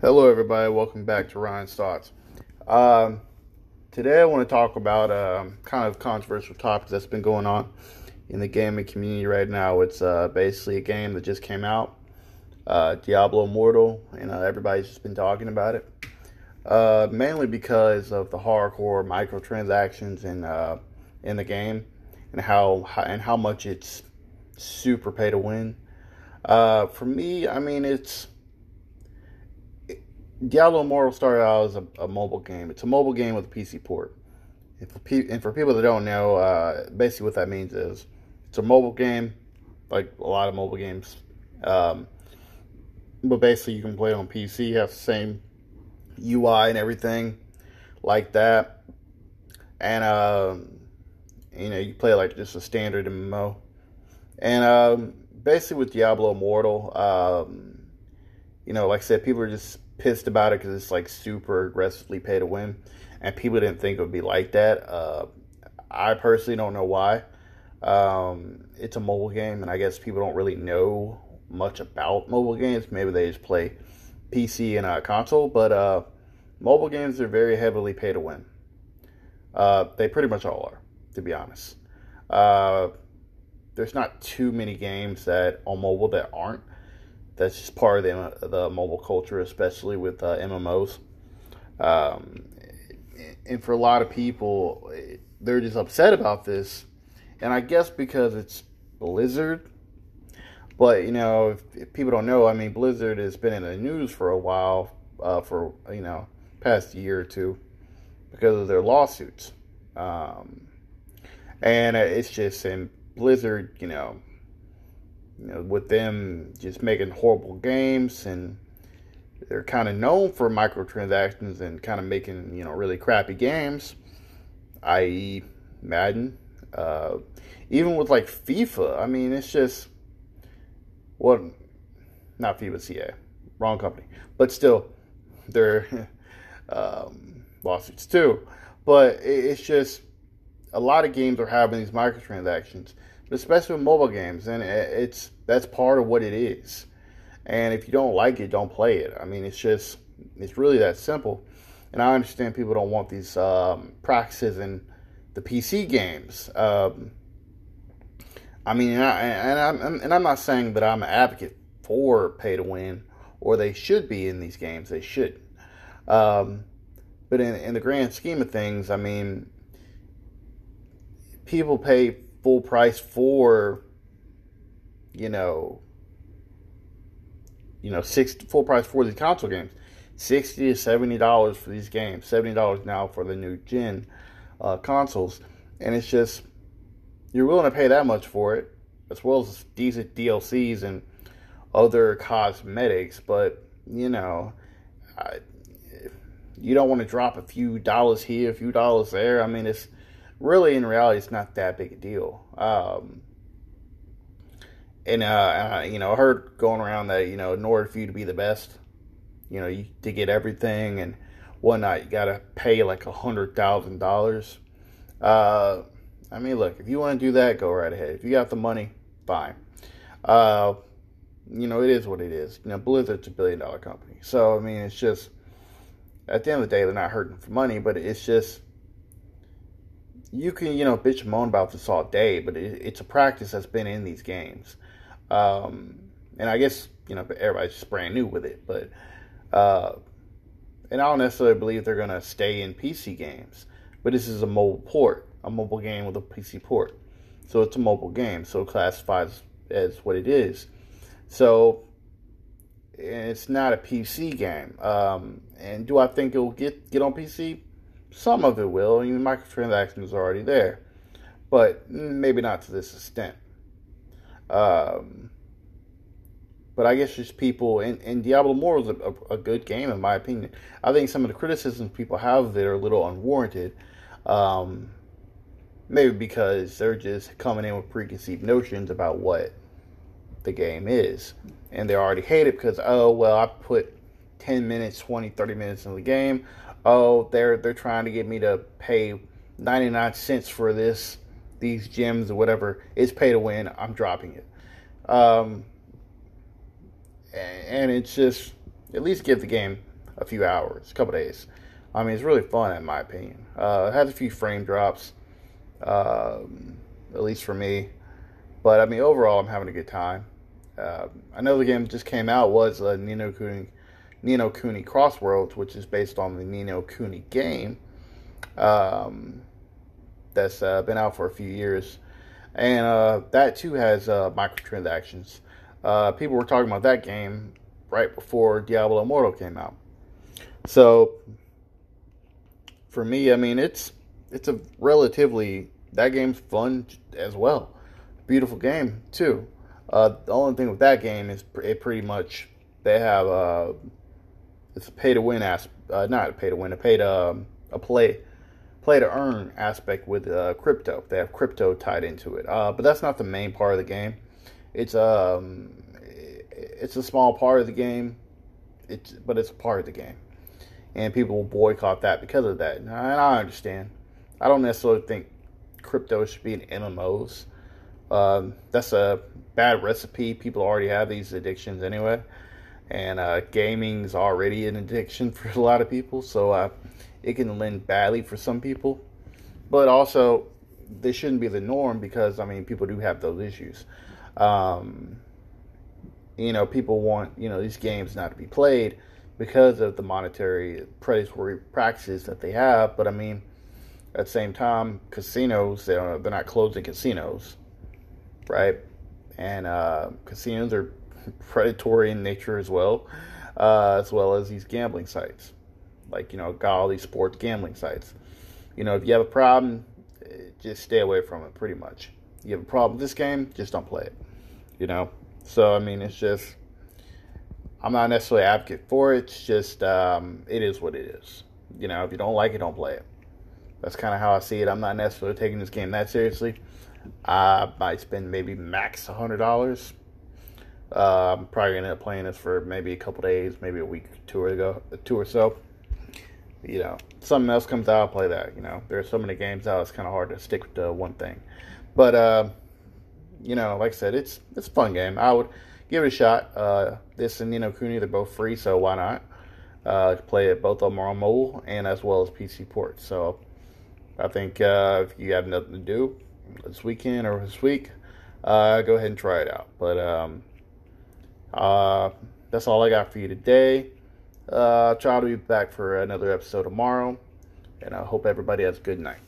Hello, everybody. Welcome back to Ryan's Thoughts. Um, today, I want to talk about um, kind of controversial topics that's been going on in the gaming community right now. It's uh, basically a game that just came out, uh, Diablo Immortal, and uh, everybody's just been talking about it. Uh, mainly because of the hardcore microtransactions in uh, in the game and how and how much it's super pay to win. Uh, for me, I mean it's Diablo Immortal started out as a, a, mobile game. It's a mobile game with a PC port. And for, pe- and for people that don't know, uh, basically what that means is it's a mobile game, like a lot of mobile games. Um, but basically, you can play it on PC, have the same UI and everything like that. And, um, you know, you play like just a standard MMO. And um, basically, with Diablo Immortal, um, you know, like I said, people are just pissed about it because it's like super aggressively pay to win, and people didn't think it would be like that. Uh, I personally don't know why. Um, it's a mobile game, and I guess people don't really know much about mobile games. Maybe they just play PC and a console, but uh, mobile games are very heavily pay to win. Uh, they pretty much all are, to be honest. Uh, there's not too many games that on mobile that aren't that's just part of the, the mobile culture, especially with uh, MMOs. Um, and for a lot of people, they're just upset about this. And I guess because it's Blizzard. But, you know, if, if people don't know, I mean, Blizzard has been in the news for a while, uh, for, you know, past year or two, because of their lawsuits. Um, and it's just, in Blizzard, you know, you know, with them just making horrible games and they're kind of known for microtransactions and kind of making, you know, really crappy games, i.e., Madden. Uh, even with like FIFA, I mean, it's just what, well, not FIFA EA, wrong company, but still, they're um, lawsuits too. But it's just a lot of games are having these microtransactions especially with mobile games, and it's that's part of what it is. And if you don't like it, don't play it. I mean, it's just it's really that simple. And I understand people don't want these um, practices in the PC games. Um, I mean, and, I, and I'm and I'm not saying that I'm an advocate for pay to win or they should be in these games. They should. Um, but in, in the grand scheme of things, I mean, people pay full price for you know you know six full price for these console games. 60 to 70 dollars for these games. 70 dollars now for the new gen uh, consoles. And it's just you're willing to pay that much for it as well as decent dlcs and other cosmetics. But you know I, you don't want to drop a few dollars here a few dollars there. I mean it's really in reality it's not that big a deal. Um, and uh, you know i heard going around that you know in order for you to be the best you know you, to get everything and whatnot you gotta pay like a hundred thousand dollars. Uh, i mean look if you want to do that go right ahead. If you got the money fine. Uh, you know it is what it is. You know blizzard's a billion dollar company. So i mean it's just at the end of the day they're not hurting for money but it's just you can you know bitch and moan about this all day, but it, it's a practice that's been in these games, um, and I guess you know everybody's just brand new with it, but uh, and I don't necessarily believe they're gonna stay in PC games, but this is a mobile port, a mobile game with a PC port, so it's a mobile game, so it classifies as what it is, so it's not a PC game. Um, and do I think it'll get get on PC? Some of it will. I mean, microtransactions are already there, but maybe not to this extent. Um, but I guess just people, and, and Diablo Immortal is a, a, a, good game in my opinion. I think some of the criticisms people have of it are a little unwarranted. Um, maybe because they're just coming in with preconceived notions about what the game is. And they already hate it because, oh, well, I put 10 minutes, 20, 30 minutes in the game oh, they're they're trying to get me to pay 99 cents for this, these gems or whatever. It's pay to win. I'm dropping it. Um, and it's just at least give the game a few hours, a couple days. I mean, it's really fun in my opinion. Uh, it has a few frame drops, um, at least for me. But I mean, overall, I'm having a good time. Uh, I know the game just came out was a Ni no Kuni, Ni no Kuni Crossworlds, which is based on the Ni no Kuni game. Um, that's uh, been out for a few years, and uh, that too has uh, microtransactions. Uh, people were talking about that game right before Diablo Immortal came out. So for me, I mean, it's it's a relatively that game's fun as well. Beautiful game too. Uh, the only thing with that game is it pretty much they have uh, it's a pay to win as uh, not a pay to win, a pay to um, a play play to earn aspect with uh, crypto. They have crypto tied into it, uh, but that's not the main part of the game. It's um it's a small part of the game. It's but it's a part of the game, and people will boycott that because of that. And I understand. I don't necessarily think crypto should be in MMOs. Um, that's a bad recipe. People already have these addictions anyway, and uh, gaming's already an addiction for a lot of people. So uh, it can lend badly for some people, but also this shouldn't be the norm because I mean people do have those issues. Um, you know, people want you know these games not to be played because of the monetary predatory practices that they have. But I mean, at the same time, casinos they're, not closing casinos, right? And uh, casinos are predatory in nature as well, uh, as well as these gambling sites, like you know, got all these sports gambling sites. You know, if you have a problem, eh, just stay away from it. Pretty much, you have a problem with this game, just don't play it. You know, so I mean, it's just I'm not necessarily advocate for it. It's just um, it is what it is. You know, if you don't like it, don't play it. That's kind of how I see it. I'm not necessarily taking this game that seriously. I might spend maybe max hundred dollars. Uh, I'm probably gonna end up playing this for maybe a couple days, maybe a week, two or ago, two or so. You know, something else comes out, I'll play that. You know, there's so many games out, it's kind of hard to stick to one thing. But uh, you know, like I said, it's it's a fun game. I would give it a shot. Uh, this and Ni no Kuni, they're both free, so why not? Uh, play it. Both on mobile and as well as PC ports. So I think uh, if you have nothing to do this weekend or this week, uh, go ahead and try it out. But um, uh, that's all I got for you today. Uh, try to be back for another episode tomorrow, and I hope everybody has a good night.